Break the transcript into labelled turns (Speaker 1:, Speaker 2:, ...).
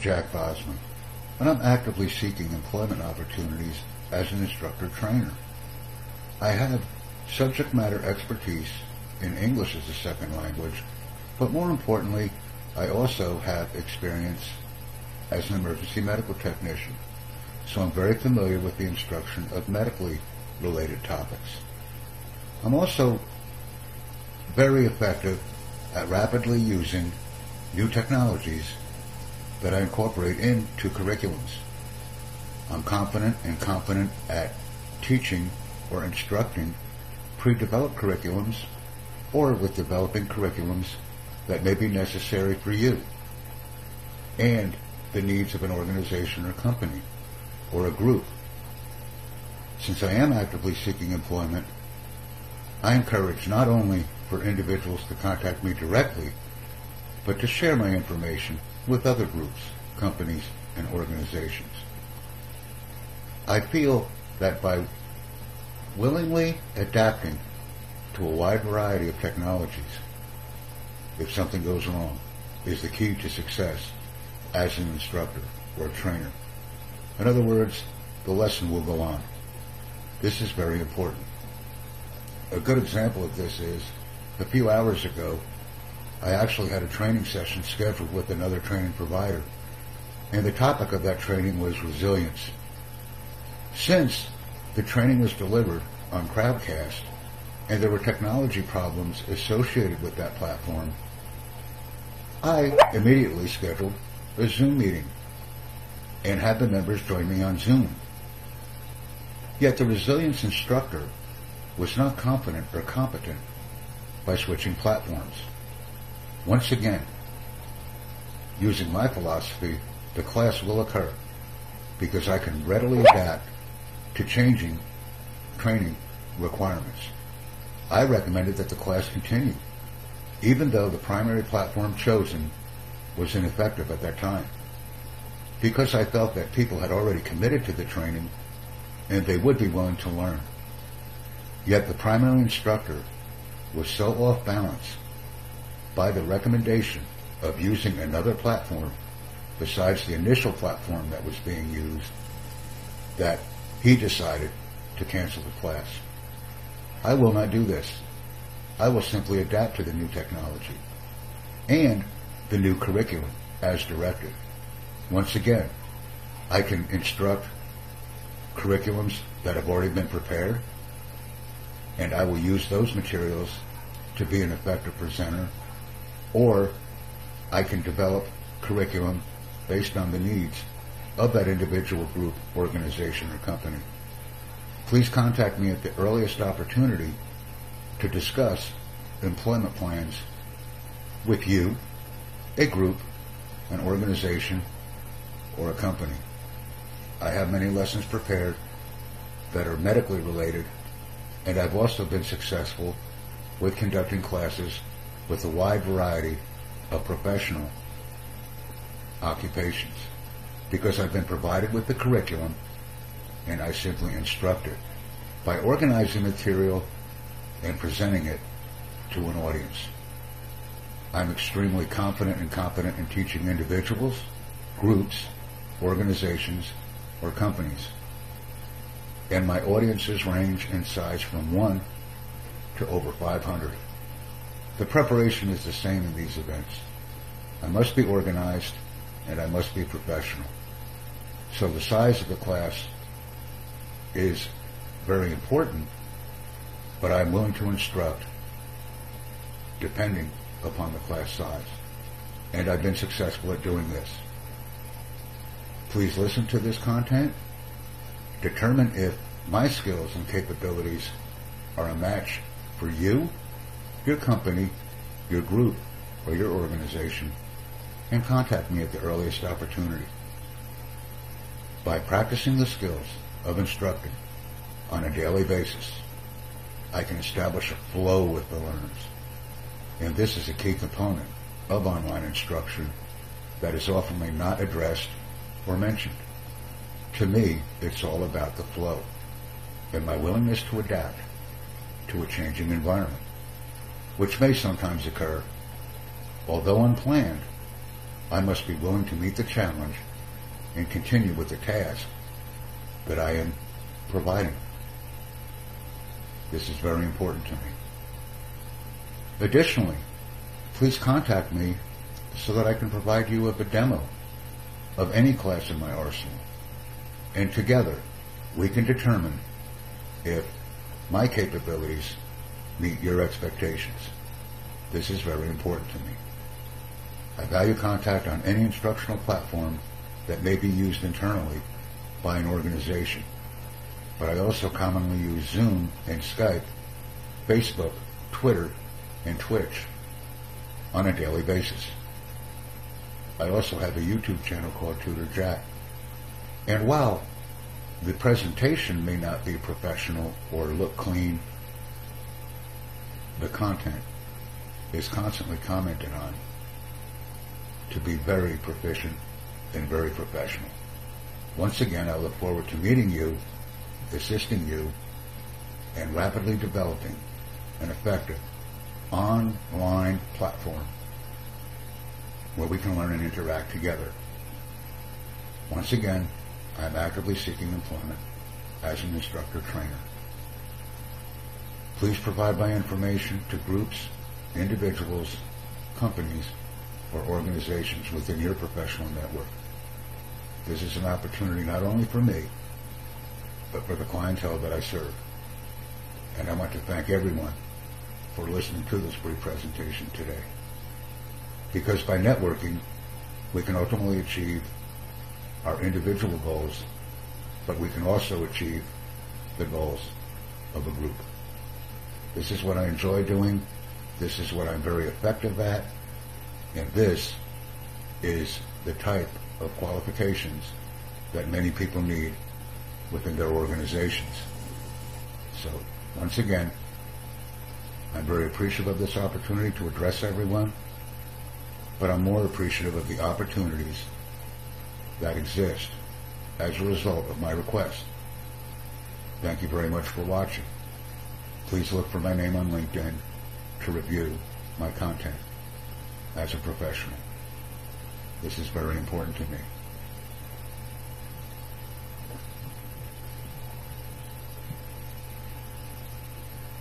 Speaker 1: Jack Bosma, and I'm actively seeking employment opportunities as an instructor trainer. I have subject matter expertise in English as a second language, but more importantly, I also have experience as an emergency medical technician, so I'm very familiar with the instruction of medically related topics. I'm also very effective at rapidly using new technologies that I incorporate into curriculums. I'm confident and competent at teaching or instructing pre-developed curriculums or with developing curriculums that may be necessary for you and the needs of an organization or company or a group. Since I am actively seeking employment, I encourage not only for individuals to contact me directly, but to share my information with other groups, companies, and organizations. I feel that by willingly adapting to a wide variety of technologies, if something goes wrong, is the key to success as an instructor or trainer. In other words, the lesson will go on. This is very important. A good example of this is a few hours ago, I actually had a training session scheduled with another training provider, and the topic of that training was resilience. Since the training was delivered on Crowdcast, and there were technology problems associated with that platform, I immediately scheduled a Zoom meeting and had the members join me on Zoom. Yet the resilience instructor was not confident or competent by switching platforms. Once again, using my philosophy, the class will occur because I can readily adapt to changing training requirements. I recommended that the class continue, even though the primary platform chosen was ineffective at that time, because I felt that people had already committed to the training and they would be willing to learn. Yet the primary instructor was so off balance by the recommendation of using another platform besides the initial platform that was being used that he decided to cancel the class. I will not do this. I will simply adapt to the new technology and the new curriculum as directed. Once again, I can instruct curriculums that have already been prepared and I will use those materials to be an effective presenter, or I can develop curriculum based on the needs of that individual group, organization, or company. Please contact me at the earliest opportunity to discuss employment plans with you, a group, an organization, or a company. I have many lessons prepared that are medically related and I've also been successful with conducting classes with a wide variety of professional occupations because I've been provided with the curriculum and I simply instruct it by organizing material and presenting it to an audience. I'm extremely confident and competent in teaching individuals, groups, organizations, or companies and my audiences range in size from 1 to over 500. The preparation is the same in these events. I must be organized and I must be professional. So the size of the class is very important, but I'm willing to instruct depending upon the class size. And I've been successful at doing this. Please listen to this content Determine if my skills and capabilities are a match for you, your company, your group, or your organization, and contact me at the earliest opportunity. By practicing the skills of instructing on a daily basis, I can establish a flow with the learners. And this is a key component of online instruction that is often not addressed or mentioned. To me, it's all about the flow and my willingness to adapt to a changing environment, which may sometimes occur, although unplanned, I must be willing to meet the challenge and continue with the task that I am providing. This is very important to me. Additionally, please contact me so that I can provide you with a demo of any class in my arsenal. And together, we can determine if my capabilities meet your expectations. This is very important to me. I value contact on any instructional platform that may be used internally by an organization, but I also commonly use Zoom and Skype, Facebook, Twitter, and Twitch on a daily basis. I also have a YouTube channel called Tutor Jack. And while the presentation may not be professional or look clean, the content is constantly commented on to be very proficient and very professional. Once again, I look forward to meeting you, assisting you, and rapidly developing an effective online platform where we can learn and interact together. Once again, I'm actively seeking employment as an instructor trainer. Please provide my information to groups, individuals, companies, or organizations within your professional network. This is an opportunity not only for me, but for the clientele that I serve. And I want to thank everyone for listening to this brief presentation today. Because by networking, we can ultimately achieve our individual goals, but we can also achieve the goals of a group. This is what I enjoy doing. This is what I'm very effective at. And this is the type of qualifications that many people need within their organizations. So, once again, I'm very appreciative of this opportunity to address everyone, but I'm more appreciative of the opportunities that exist as a result of my request. Thank you very much for watching. Please look for my name on LinkedIn to review my content as a professional. This is very important to me.